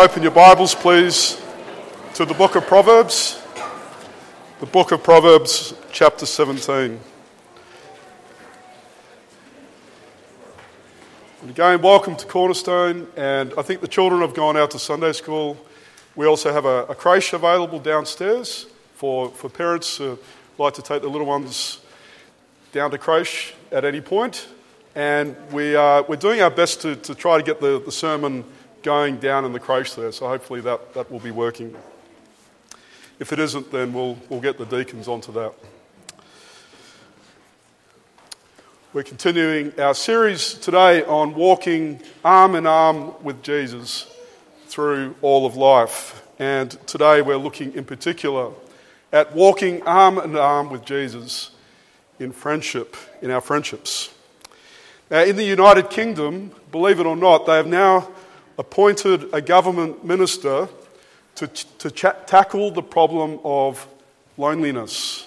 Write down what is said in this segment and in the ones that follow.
Open your Bibles, please, to the book of Proverbs. The book of Proverbs, chapter 17. And again, welcome to Cornerstone. And I think the children have gone out to Sunday school. We also have a, a creche available downstairs for, for parents who like to take the little ones down to creche at any point. And we are, we're doing our best to, to try to get the, the sermon going down in the creche there, so hopefully that, that will be working. If it isn't, then we'll, we'll get the deacons onto that. We're continuing our series today on walking arm in arm with Jesus through all of life. And today we're looking in particular at walking arm in arm with Jesus in friendship, in our friendships. Now, in the United Kingdom, believe it or not, they have now appointed a government minister to, to tackle the problem of loneliness.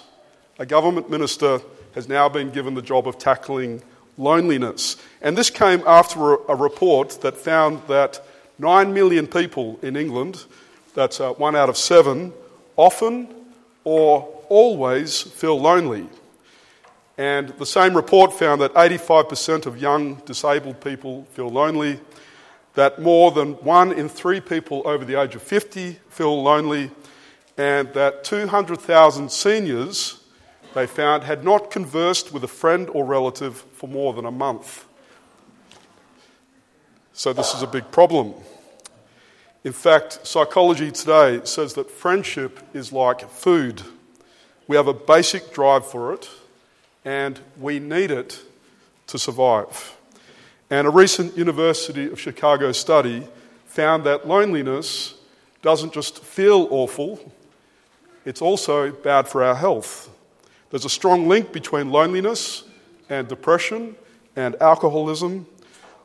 A government minister has now been given the job of tackling loneliness. And this came after a, a report that found that 9 million people in England, that's uh, one out of seven, often or always feel lonely. And the same report found that 85% of young disabled people feel lonely, that more than one in three people over the age of 50 feel lonely, and that 200,000 seniors they found had not conversed with a friend or relative for more than a month. So, this is a big problem. In fact, psychology today says that friendship is like food. We have a basic drive for it, and we need it to survive. And a recent University of Chicago study found that loneliness doesn't just feel awful, it's also bad for our health. There's a strong link between loneliness and depression and alcoholism.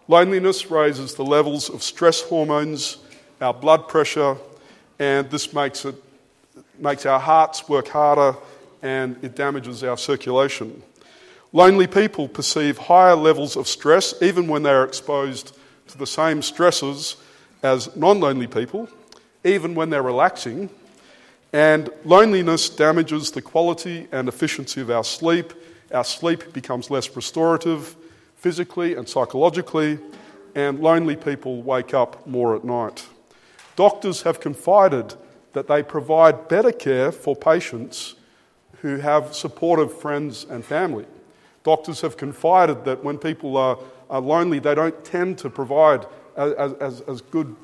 Loneliness raises the levels of stress hormones, our blood pressure, and this makes, it, makes our hearts work harder and it damages our circulation. Lonely people perceive higher levels of stress even when they are exposed to the same stresses as non lonely people, even when they're relaxing. And loneliness damages the quality and efficiency of our sleep. Our sleep becomes less restorative physically and psychologically, and lonely people wake up more at night. Doctors have confided that they provide better care for patients who have supportive friends and family. Doctors have confided that when people are, are lonely, they don't tend to provide as, as, as good,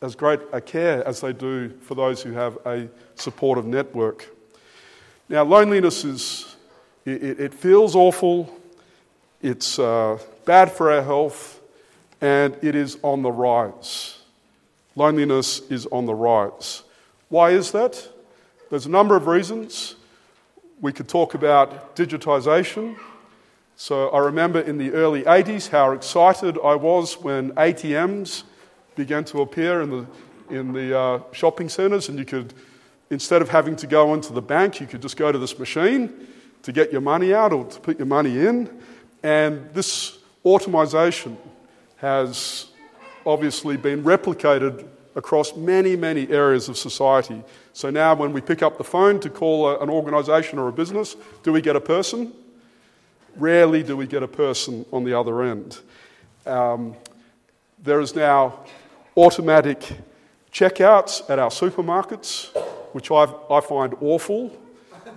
as great a care as they do for those who have a supportive network. Now, loneliness is, it, it feels awful, it's uh, bad for our health, and it is on the rise. Loneliness is on the rise. Why is that? There's a number of reasons. We could talk about digitization. So I remember in the early 80s how excited I was when ATMs began to appear in the, in the uh, shopping centres, and you could, instead of having to go into the bank, you could just go to this machine to get your money out or to put your money in. And this automation has obviously been replicated across many, many areas of society. So now, when we pick up the phone to call a, an organisation or a business, do we get a person? Rarely do we get a person on the other end. Um, there is now automatic checkouts at our supermarkets, which i I find awful.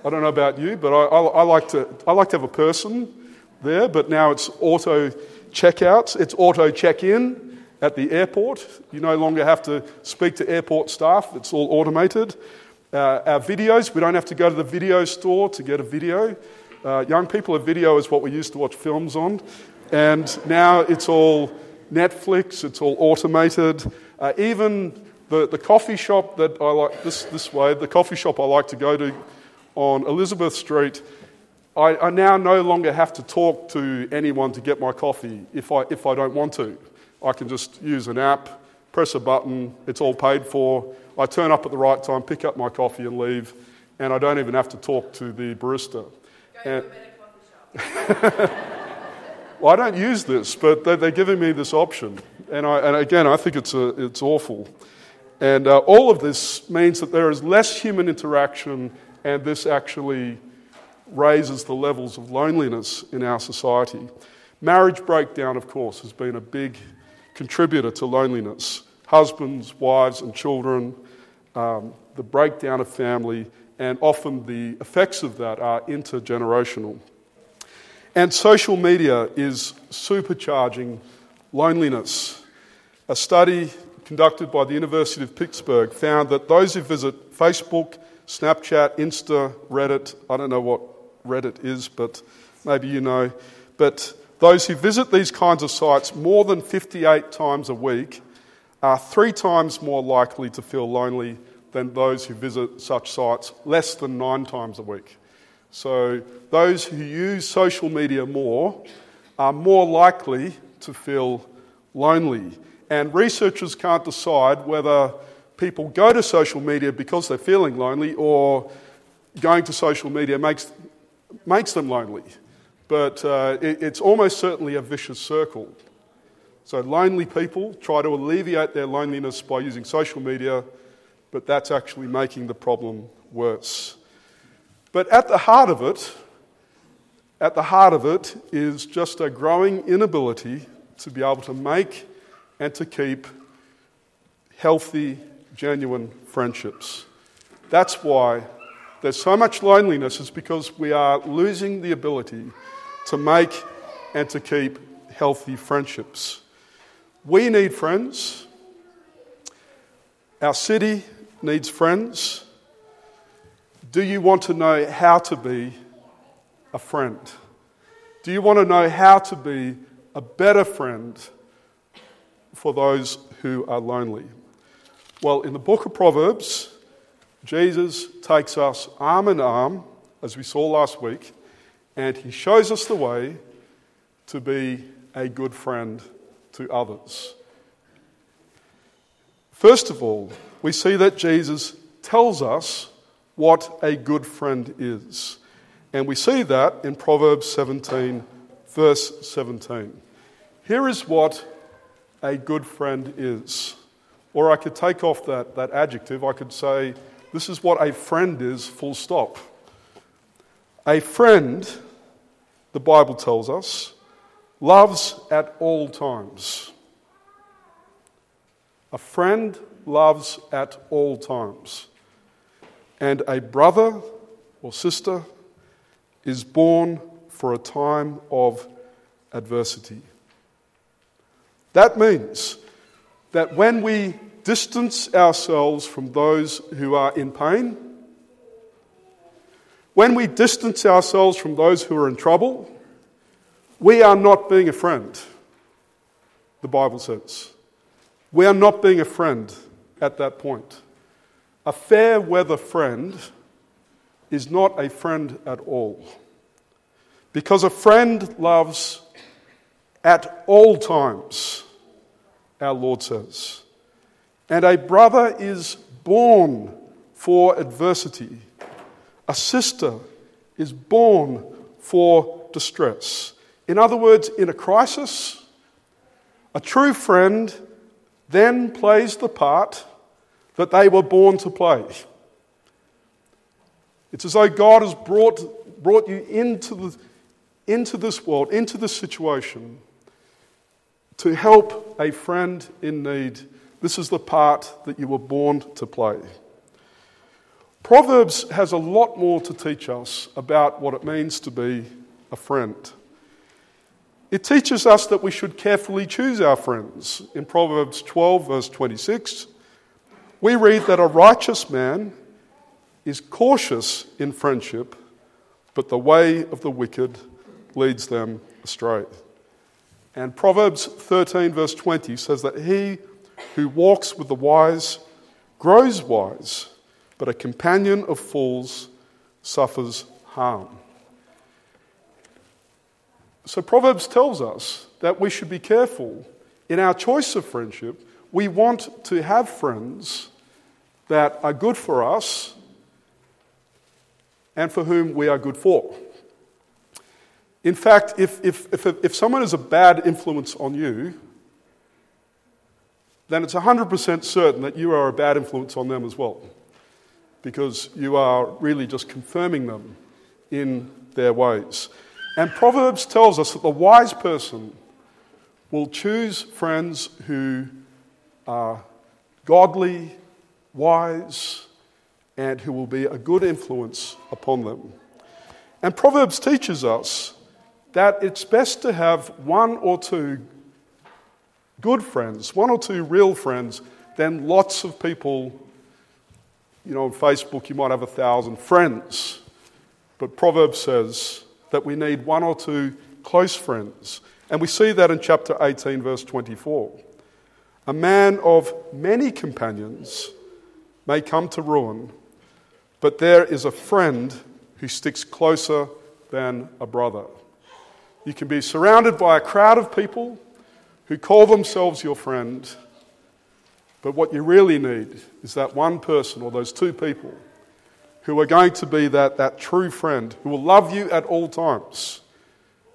I don't know about you, but I, I, I, like to, I like to have a person there, but now it's auto checkouts, it's auto check in at the airport. You no longer have to speak to airport staff, it's all automated. Uh, our videos, we don't have to go to the video store to get a video. Uh, young people, a video is what we used to watch films on. And now it's all Netflix, it's all automated. Uh, even the, the coffee shop that I like, this, this way, the coffee shop I like to go to on Elizabeth Street, I, I now no longer have to talk to anyone to get my coffee if I, if I don't want to. I can just use an app, press a button, it's all paid for. I turn up at the right time, pick up my coffee, and leave, and I don't even have to talk to the barista. And, well, I don't use this, but they're, they're giving me this option. And, I, and again, I think it's, a, it's awful. And uh, all of this means that there is less human interaction, and this actually raises the levels of loneliness in our society. Marriage breakdown, of course, has been a big contributor to loneliness. Husbands, wives, and children, um, the breakdown of family, and often the effects of that are intergenerational. And social media is supercharging loneliness. A study conducted by the University of Pittsburgh found that those who visit Facebook, Snapchat, Insta, Reddit, I don't know what Reddit is, but maybe you know, but those who visit these kinds of sites more than 58 times a week are three times more likely to feel lonely than those who visit such sites less than nine times a week. So, those who use social media more are more likely to feel lonely. And researchers can't decide whether people go to social media because they're feeling lonely or going to social media makes, makes them lonely but uh, it, it's almost certainly a vicious circle. So, lonely people try to alleviate their loneliness by using social media, but that's actually making the problem worse. But at the heart of it, at the heart of it is just a growing inability to be able to make and to keep healthy, genuine friendships. That's why there's so much loneliness, is because we are losing the ability to make and to keep healthy friendships. We need friends. Our city needs friends. Do you want to know how to be a friend? Do you want to know how to be a better friend for those who are lonely? Well, in the book of Proverbs, Jesus takes us arm in arm, as we saw last week, and he shows us the way to be a good friend to others. First of all, we see that Jesus tells us what a good friend is. And we see that in Proverbs 17, verse 17. Here is what a good friend is. Or I could take off that, that adjective, I could say, this is what a friend is, full stop. A friend the Bible tells us, loves at all times. A friend loves at all times. And a brother or sister is born for a time of adversity. That means that when we distance ourselves from those who are in pain, when we distance ourselves from those who are in trouble, we are not being a friend, the Bible says. We are not being a friend at that point. A fair weather friend is not a friend at all. Because a friend loves at all times, our Lord says. And a brother is born for adversity. A sister is born for distress. In other words, in a crisis, a true friend then plays the part that they were born to play. It's as though God has brought, brought you into, the, into this world, into this situation, to help a friend in need. This is the part that you were born to play. Proverbs has a lot more to teach us about what it means to be a friend. It teaches us that we should carefully choose our friends. In Proverbs 12, verse 26, we read that a righteous man is cautious in friendship, but the way of the wicked leads them astray. And Proverbs 13, verse 20 says that he who walks with the wise grows wise but a companion of fools suffers harm. So, Proverbs tells us that we should be careful in our choice of friendship. We want to have friends that are good for us and for whom we are good for. In fact, if, if, if, if someone is a bad influence on you, then it's 100% certain that you are a bad influence on them as well. Because you are really just confirming them in their ways. And Proverbs tells us that the wise person will choose friends who are godly, wise, and who will be a good influence upon them. And Proverbs teaches us that it's best to have one or two good friends, one or two real friends, than lots of people. You know, on Facebook, you might have a thousand friends. But Proverbs says that we need one or two close friends. And we see that in chapter 18, verse 24. A man of many companions may come to ruin, but there is a friend who sticks closer than a brother. You can be surrounded by a crowd of people who call themselves your friend, but what you really need is that one person or those two people who are going to be that, that true friend who will love you at all times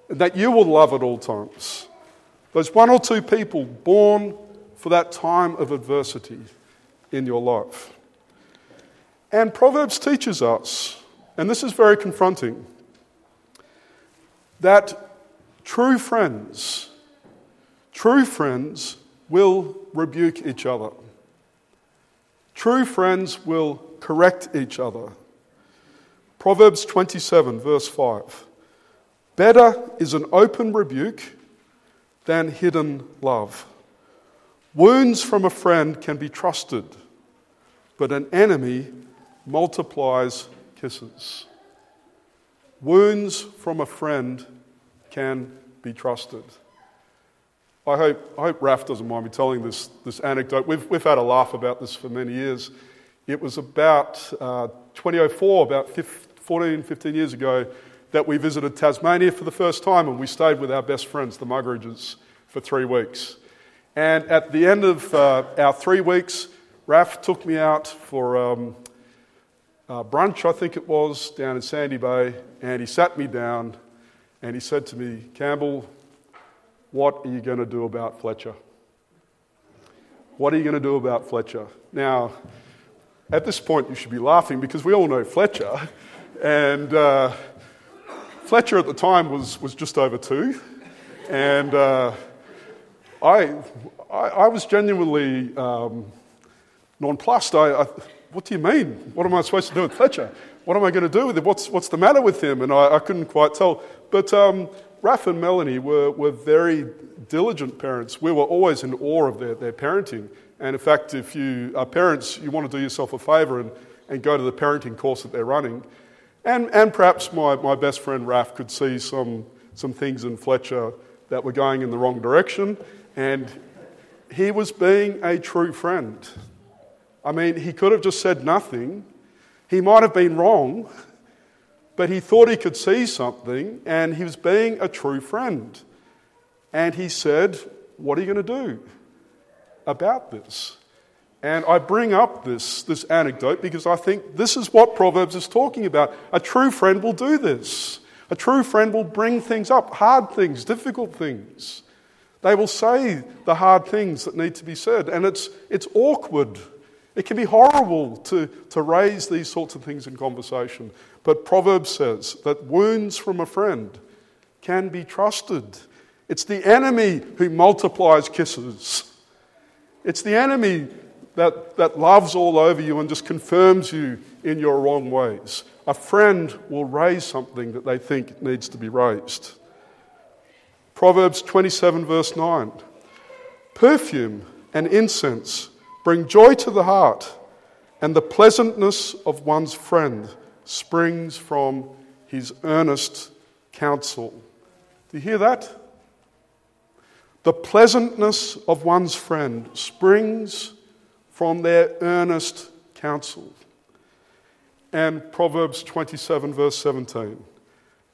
and that you will love at all times. Those one or two people born for that time of adversity in your life. And Proverbs teaches us, and this is very confronting, that true friends, true friends will rebuke each other. True friends will correct each other. Proverbs 27, verse 5. Better is an open rebuke than hidden love. Wounds from a friend can be trusted, but an enemy multiplies kisses. Wounds from a friend can be trusted. I hope, I hope Raf doesn't mind me telling this, this anecdote. We've, we've had a laugh about this for many years. It was about uh, 2004, about 15, 14, 15 years ago that we visited Tasmania for the first time and we stayed with our best friends, the Muggeridges, for three weeks. And at the end of uh, our three weeks, Raf took me out for um, uh, brunch, I think it was, down in Sandy Bay, and he sat me down and he said to me, Campbell, what are you going to do about Fletcher? What are you going to do about Fletcher? Now, at this point, you should be laughing because we all know Fletcher. And uh, Fletcher at the time was, was just over two. And uh, I, I, I, was genuinely um, nonplussed. I, I, what do you mean? What am I supposed to do with Fletcher? What am I going to do with him? What's, what's the matter with him? And I, I couldn't quite tell. But um, Raf and Melanie were, were very diligent parents. We were always in awe of their, their parenting. And in fact, if you are parents, you want to do yourself a favour and, and go to the parenting course that they're running. And, and perhaps my, my best friend Raf could see some, some things in Fletcher that were going in the wrong direction, and he was being a true friend. I mean, he could have just said nothing. He might have been wrong, but he thought he could see something, and he was being a true friend. And he said, What are you going to do about this? And I bring up this, this anecdote because I think this is what Proverbs is talking about. A true friend will do this. A true friend will bring things up, hard things, difficult things. They will say the hard things that need to be said. And it's, it's awkward. It can be horrible to, to raise these sorts of things in conversation. But Proverbs says that wounds from a friend can be trusted. It's the enemy who multiplies kisses. It's the enemy that, that loves all over you and just confirms you in your wrong ways. A friend will raise something that they think needs to be raised. Proverbs 27, verse 9 Perfume and incense bring joy to the heart, and the pleasantness of one's friend springs from his earnest counsel. Do you hear that? The pleasantness of one's friend springs from their earnest counsel. And Proverbs 27, verse 17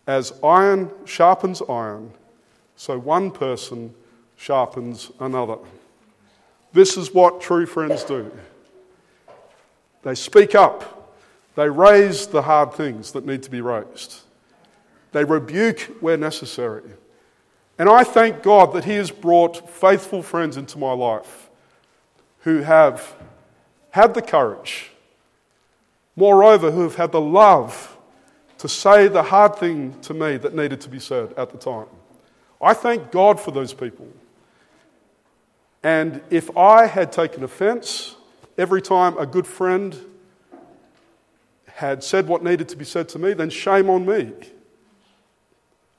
As iron sharpens iron, so one person sharpens another. This is what true friends do. They speak up, they raise the hard things that need to be raised, they rebuke where necessary. And I thank God that He has brought faithful friends into my life who have had the courage, moreover, who have had the love to say the hard thing to me that needed to be said at the time. I thank God for those people. And if I had taken offense every time a good friend had said what needed to be said to me, then shame on me.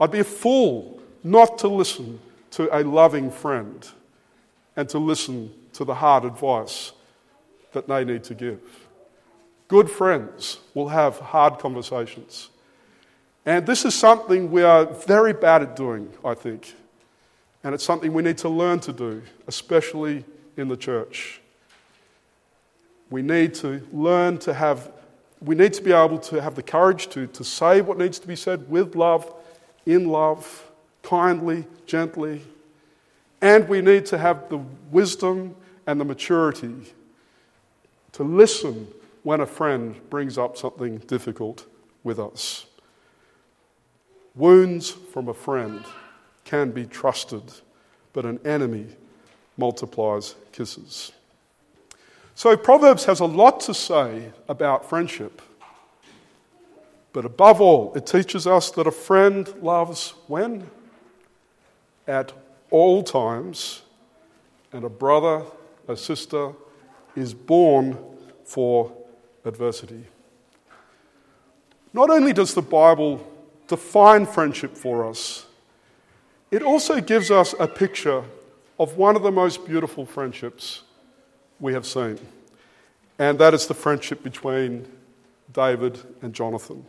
I'd be a fool not to listen to a loving friend and to listen to the hard advice that they need to give. Good friends will have hard conversations. And this is something we are very bad at doing, I think. And it's something we need to learn to do, especially in the church. We need to learn to have, we need to be able to have the courage to, to say what needs to be said with love, in love, kindly, gently. And we need to have the wisdom and the maturity to listen when a friend brings up something difficult with us. Wounds from a friend can be trusted, but an enemy multiplies kisses. So, Proverbs has a lot to say about friendship. But above all, it teaches us that a friend loves when? At all times, and a brother, a sister, is born for adversity. Not only does the Bible define friendship for us, it also gives us a picture of one of the most beautiful friendships we have seen, and that is the friendship between David and Jonathan.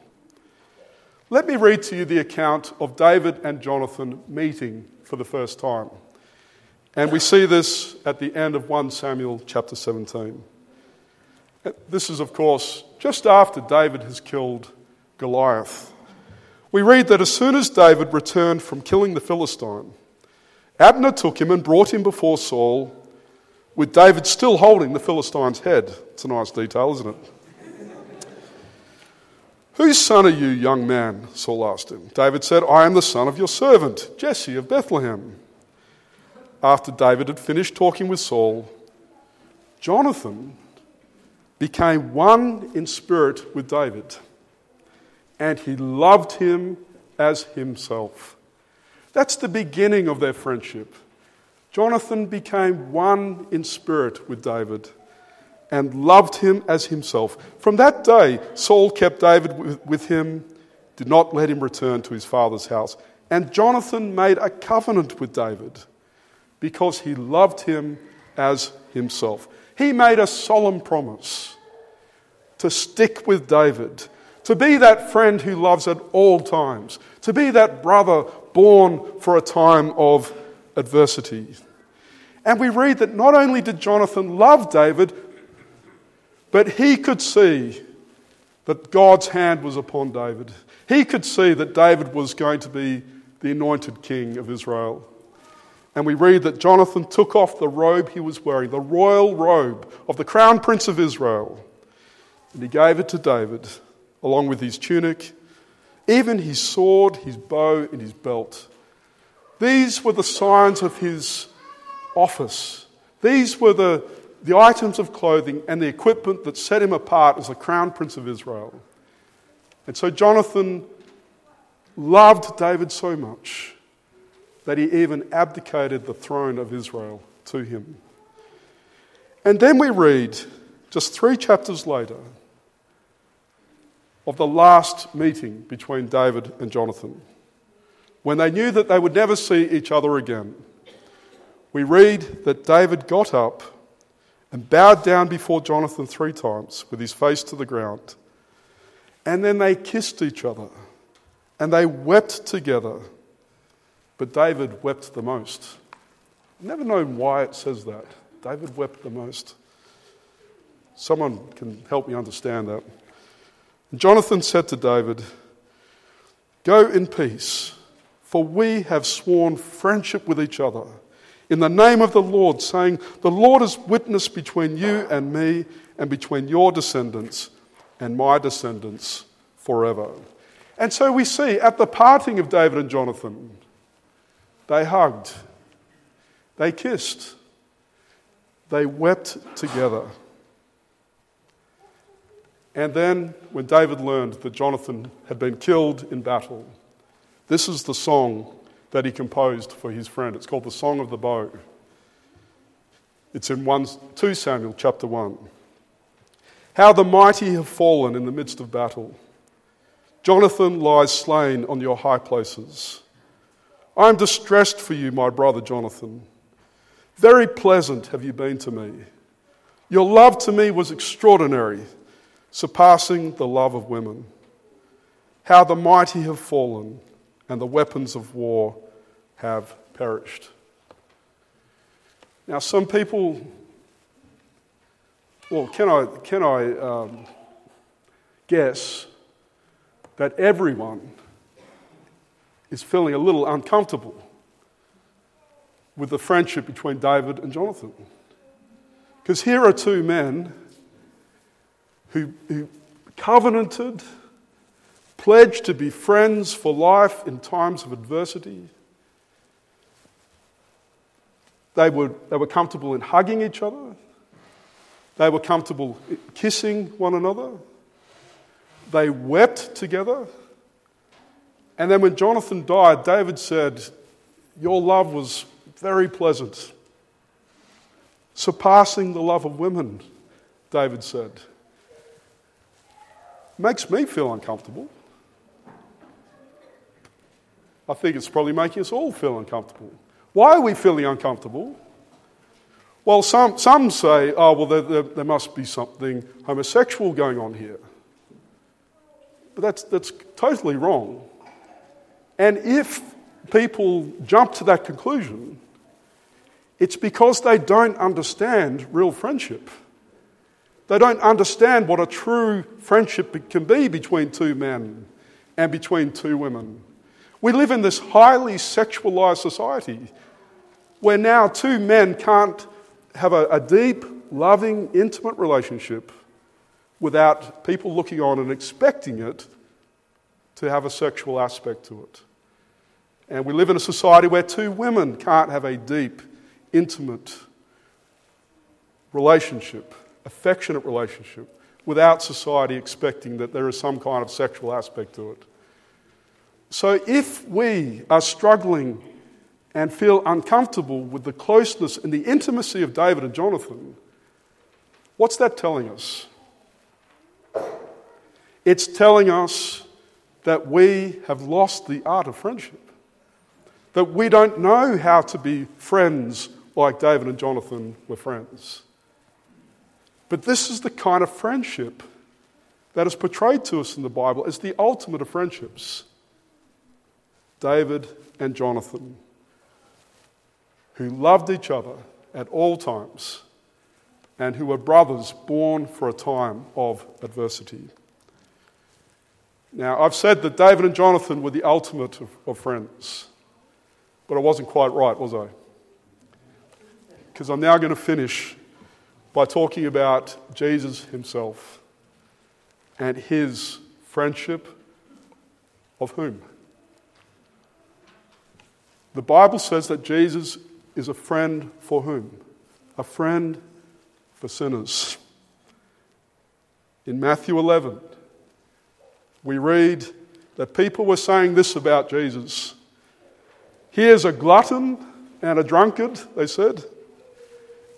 Let me read to you the account of David and Jonathan meeting for the first time. And we see this at the end of 1 Samuel chapter 17. This is, of course, just after David has killed Goliath. We read that as soon as David returned from killing the Philistine, Abner took him and brought him before Saul, with David still holding the Philistine's head. It's a nice detail, isn't it? Whose son are you, young man? Saul asked him. David said, I am the son of your servant, Jesse of Bethlehem. After David had finished talking with Saul, Jonathan became one in spirit with David and he loved him as himself. That's the beginning of their friendship. Jonathan became one in spirit with David and loved him as himself. From that day, Saul kept David with him, did not let him return to his father's house. And Jonathan made a covenant with David because he loved him as himself. He made a solemn promise to stick with David to be that friend who loves at all times, to be that brother born for a time of adversity. And we read that not only did Jonathan love David, but he could see that God's hand was upon David. He could see that David was going to be the anointed king of Israel. And we read that Jonathan took off the robe he was wearing, the royal robe of the crown prince of Israel, and he gave it to David along with his tunic, even his sword, his bow, and his belt. These were the signs of his office. These were the, the items of clothing and the equipment that set him apart as the crown prince of Israel. And so Jonathan loved David so much that he even abdicated the throne of Israel to him. And then we read, just three chapters later, of the last meeting between David and Jonathan, when they knew that they would never see each other again. We read that David got up and bowed down before Jonathan three times with his face to the ground. And then they kissed each other and they wept together. But David wept the most. I've never known why it says that. David wept the most. Someone can help me understand that. Jonathan said to David, Go in peace, for we have sworn friendship with each other in the name of the Lord, saying, The Lord is witness between you and me, and between your descendants and my descendants forever. And so we see at the parting of David and Jonathan, they hugged, they kissed, They wept together. And then, when David learned that Jonathan had been killed in battle, this is the song that he composed for his friend. It's called the Song of the Bow. It's in 1, 2 Samuel chapter 1. How the mighty have fallen in the midst of battle. Jonathan lies slain on your high places. I am distressed for you, my brother Jonathan. Very pleasant have you been to me. Your love to me was extraordinary, surpassing the love of women. How the mighty have fallen, and the weapons of war have perished. Now, some people, well, can I, can I um, guess that everyone is feeling a little uncomfortable with the friendship between David and Jonathan. Because here are two men who, who covenanted, pledged to be friends for life in times of adversity. They were, they were comfortable in hugging each other. They were comfortable kissing one another. They wept together. And then when Jonathan died, David said, Your love was very pleasant, surpassing the love of women, David said. Makes me feel uncomfortable. I think it's probably making us all feel uncomfortable. Why are we feeling uncomfortable? Well, some, some say, oh, well, there, there, there must be something homosexual going on here. But that's, that's totally wrong. And if people jump to that conclusion, it's because they don't understand real friendship. They don't understand what a true friendship can be between two men and between two women. We live in this highly sexualized society where now two men can't have a, a deep, loving, intimate relationship without people looking on and expecting it to have a sexual aspect to it. And we live in a society where two women can't have a deep, intimate relationship, affectionate relationship, without society expecting that there is some kind of sexual aspect to it. So if we are struggling and feel uncomfortable with the closeness and the intimacy of David and Jonathan, what's that telling us? It's telling us that we have lost the art of friendship, that we don't know how to be friends like David and Jonathan were friends. But this is the kind of friendship that is portrayed to us in the Bible as the ultimate of friendships David and Jonathan who loved each other at all times and who were brothers born for a time of adversity. Now, I've said that David and Jonathan were the ultimate of, of friends, but I wasn't quite right, was I? Because I'm now going to finish by talking about Jesus himself and his friendship of whom? The Bible says that Jesus is a friend for whom? A friend for sinners. In Matthew 11, we read that people were saying this about Jesus. He is a glutton and a drunkard, they said,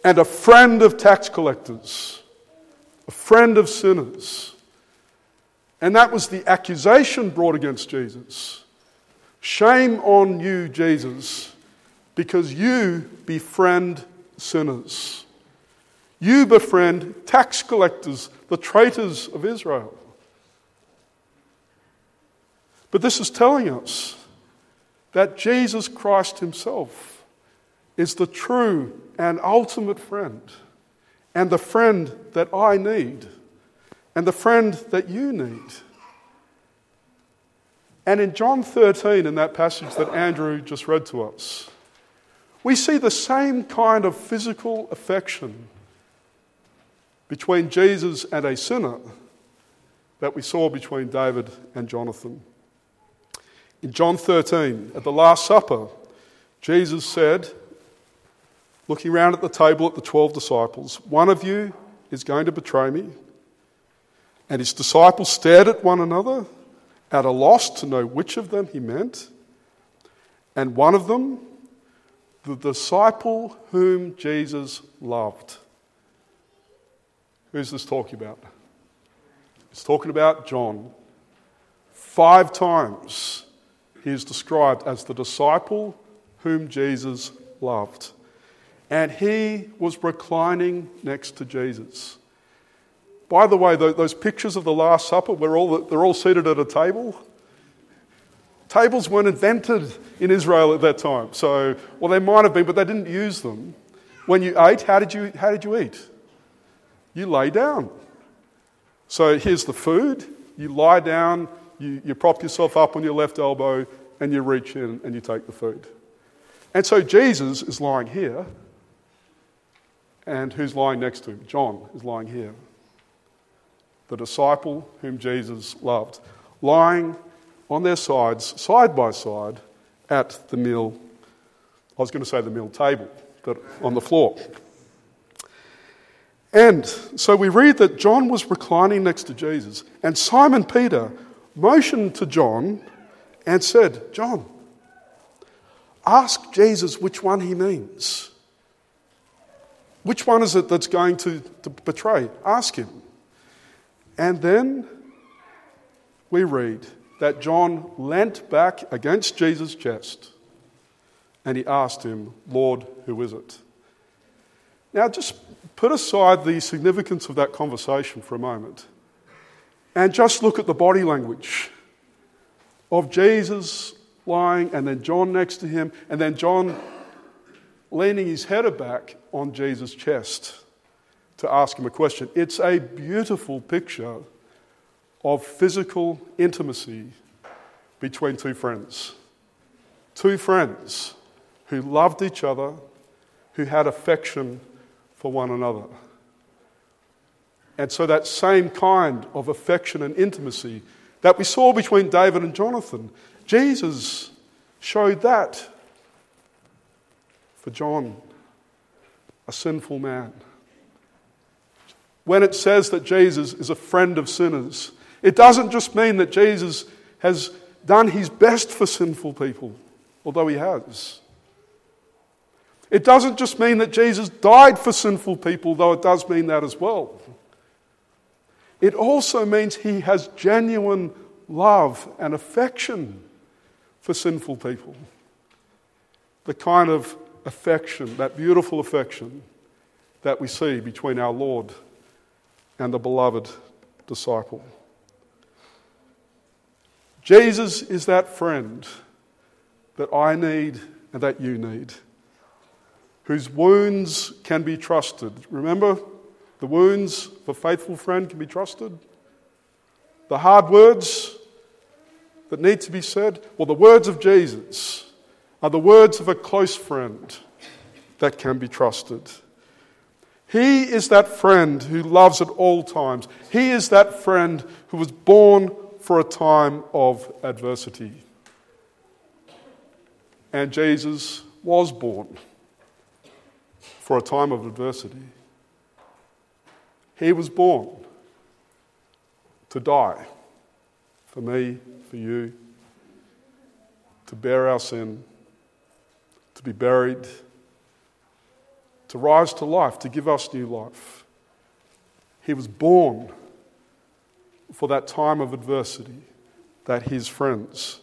and a friend of tax collectors, a friend of sinners. And that was the accusation brought against Jesus. Shame on you, Jesus, because you befriend sinners. You befriend tax collectors, the traitors of Israel. But this is telling us that Jesus Christ Himself is the true and ultimate friend, and the friend that I need, and the friend that you need. And in John 13, in that passage that Andrew just read to us, we see the same kind of physical affection between Jesus and a sinner that we saw between David and Jonathan. In John 13, at the Last Supper, Jesus said, looking around at the table at the 12 disciples, One of you is going to betray me. And his disciples stared at one another, at a loss to know which of them he meant. And one of them, the disciple whom Jesus loved. Who's this talking about? It's talking about John. Five times he is described as the disciple whom Jesus loved. And he was reclining next to Jesus. By the way, those pictures of the Last Supper, we're all, they're all seated at a table. Tables weren't invented in Israel at that time. So, well, they might have been, but they didn't use them. When you ate, how did you, how did you eat? You lay down. So here's the food. You lie down, you, you prop yourself up on your left elbow, and you reach in and you take the food. And so Jesus is lying here, and who's lying next to him? John is lying here. The disciple whom Jesus loved, lying on their sides, side by side, at the meal. I was going to say the meal table, but on the floor. And so we read that John was reclining next to Jesus, and Simon Peter motioned to John and said, John, ask Jesus which one he means. Which one is it that's going to, to betray? Ask him. And then we read that John leant back against Jesus' chest and he asked him, Lord, who is it? Now, just put aside the significance of that conversation for a moment and just look at the body language of Jesus lying and then John next to him and then John leaning his head back on Jesus' chest to ask him a question. It's a beautiful picture of physical intimacy between two friends. Two friends who loved each other, who had affection for one another. And so, that same kind of affection and intimacy that we saw between David and Jonathan, Jesus showed that for John, a sinful man. When it says that Jesus is a friend of sinners, it doesn't just mean that Jesus has done his best for sinful people, although he has. It doesn't just mean that Jesus died for sinful people, though it does mean that as well. It also means he has genuine love and affection for sinful people. The kind of affection, that beautiful affection that we see between our Lord and the beloved disciple. Jesus is that friend that I need and that you need, whose wounds can be trusted. Remember, the wounds of a faithful friend can be trusted. The hard words that need to be said, well, the words of Jesus are the words of a close friend that can be trusted. He is that friend who loves at all times. He is that friend who was born for a time of adversity. And Jesus was born for a time of adversity. He was born to die for me, for you, to bear our sin, to be buried, to rise to life, to give us new life. He was born for that time of adversity that his friends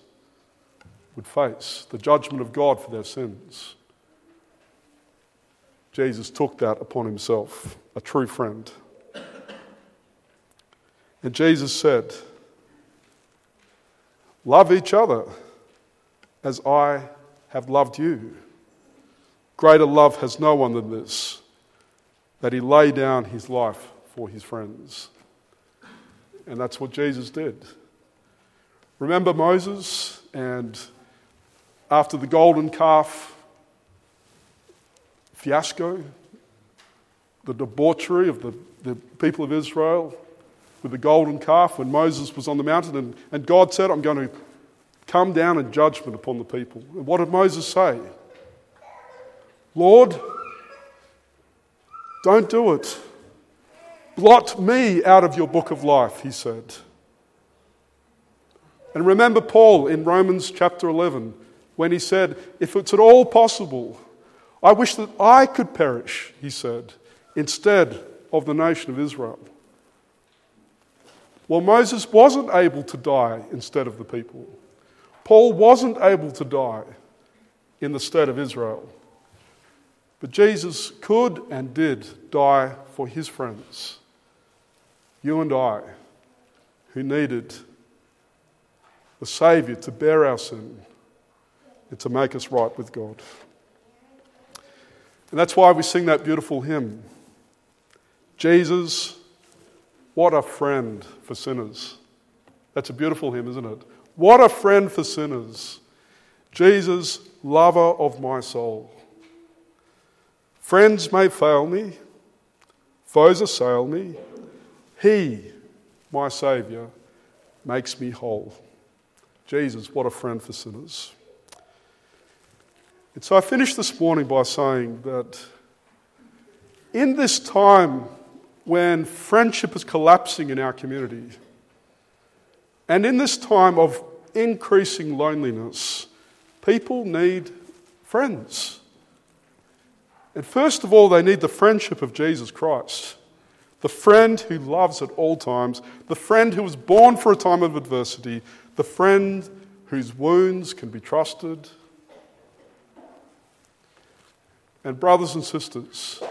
would face the judgment of God for their sins. Jesus took that upon himself, a true friend. And Jesus said, Love each other as I have loved you. Greater love has no one than this, that he lay down his life for his friends. And that's what Jesus did. Remember Moses and after the golden calf fiasco, the debauchery of the, the people of Israel with the golden calf when Moses was on the mountain and, and God said, I'm going to come down in judgment upon the people. And what did Moses say? Lord, Don't do it. Blot me out of your book of life, he said. And remember Paul in Romans chapter 11 when he said, If it's at all possible, I wish that I could perish, he said, instead of the nation of Israel. Well, Moses wasn't able to die instead of the people. Paul wasn't able to die in the stead of Israel. But Jesus could and did die for his friends, you and I, who needed the Saviour to bear our sin and to make us right with God. And that's why we sing that beautiful hymn Jesus, what a friend for sinners. That's a beautiful hymn, isn't it? What a friend for sinners. Jesus, lover of my soul. Friends may fail me, foes assail me. He, my Saviour, makes me whole. Jesus, what a friend for sinners. And so I finished this morning by saying that in this time when friendship is collapsing in our community, and in this time of increasing loneliness, people need friends. And first of all, they need the friendship of Jesus Christ, the friend who loves at all times, the friend who was born for a time of adversity, the friend whose wounds can be trusted. And, brothers and sisters,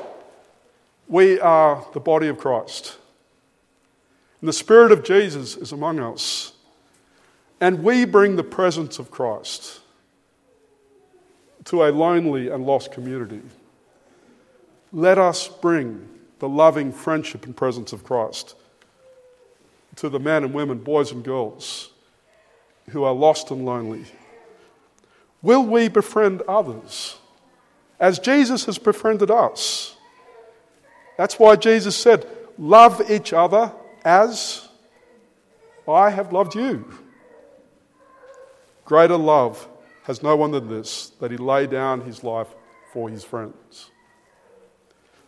we are the body of Christ. And the Spirit of Jesus is among us. And we bring the presence of Christ to a lonely and lost community. Let us bring the loving friendship and presence of Christ to the men and women, boys and girls who are lost and lonely? Will we befriend others as Jesus has befriended us? That's why Jesus said, Love each other as I have loved you. Greater love has no one than this, that he lay down his life for his friends.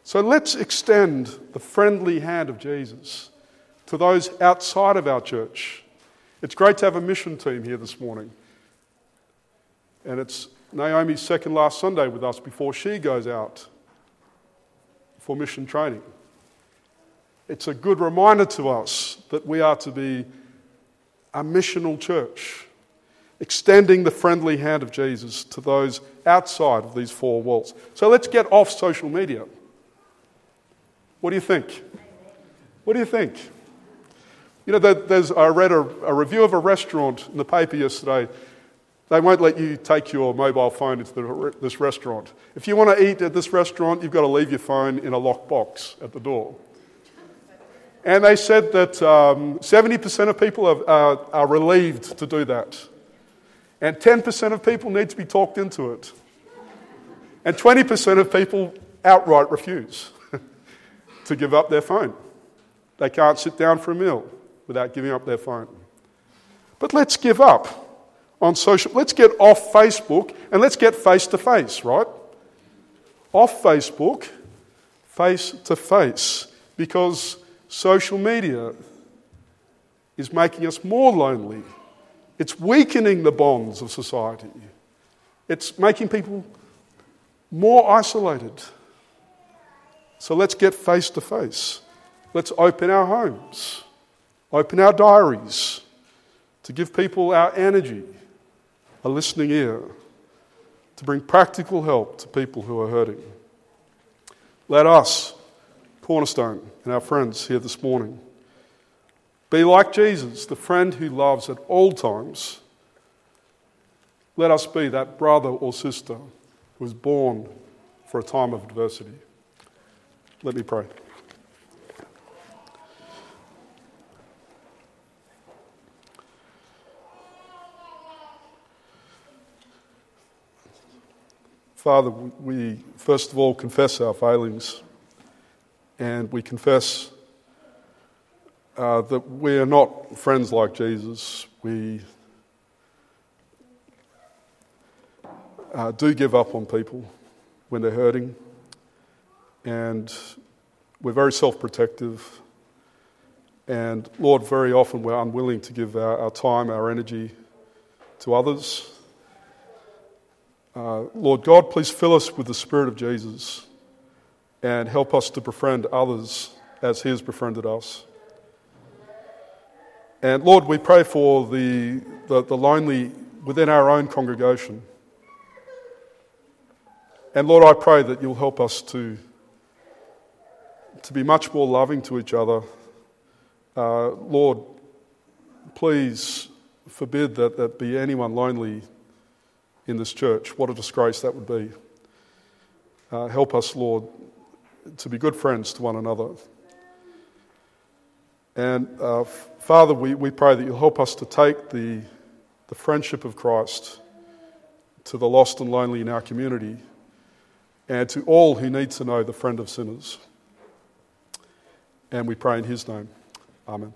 So let's extend the friendly hand of Jesus to those outside of our church it's great to have a mission team here this morning. And it's Naomi's second last Sunday with us before she goes out for mission training. It's a good reminder to us that we are to be a missional church, extending the friendly hand of Jesus to those outside of these four walls. So let's get off social media. What do you think? What do you think? You know, there's, I read a, a review of a restaurant in the paper yesterday. They won't let you take your mobile phone into the, this restaurant. If you want to eat at this restaurant, you've got to leave your phone in a locked box at the door. And they said that um, 70% of people are, are, are relieved to do that. And 10% of people need to be talked into it. And 20% of people outright refuse to give up their phone. They can't sit down for a meal without giving up their phone. But let's give up on social. Let's get off Facebook and let's get face to face, right? Off Facebook, face to face, because social media is making us more lonely. It's weakening the bonds of society. It's making people more isolated. So let's get face to face. Let's open our homes. Open our diaries to give people our energy, a listening ear, to bring practical help to people who are hurting. Let us, Cornerstone, and our friends here this morning, be like Jesus, the friend who loves at all times. Let us be that brother or sister who is born for a time of adversity. Let me pray. Father, we first of all confess our failings and we confess uh, that we are not friends like Jesus. We uh, do give up on people when they're hurting, and we're very self protective. And Lord, very often we're unwilling to give our, our time, our energy to others. Uh, Lord God, please fill us with the Spirit of Jesus and help us to befriend others as He has befriended us. And Lord, we pray for the, the, the lonely within our own congregation. And Lord, I pray that you'll help us to, to be much more loving to each other. Uh, Lord, please forbid that there be anyone lonely in this church. What a disgrace that would be. Uh, help us, Lord, to be good friends to one another. And uh, Father, we, we pray that you'll help us to take the, the friendship of Christ to the lost and lonely in our community and to all who need to know the friend of sinners. And we pray in his name. Amen.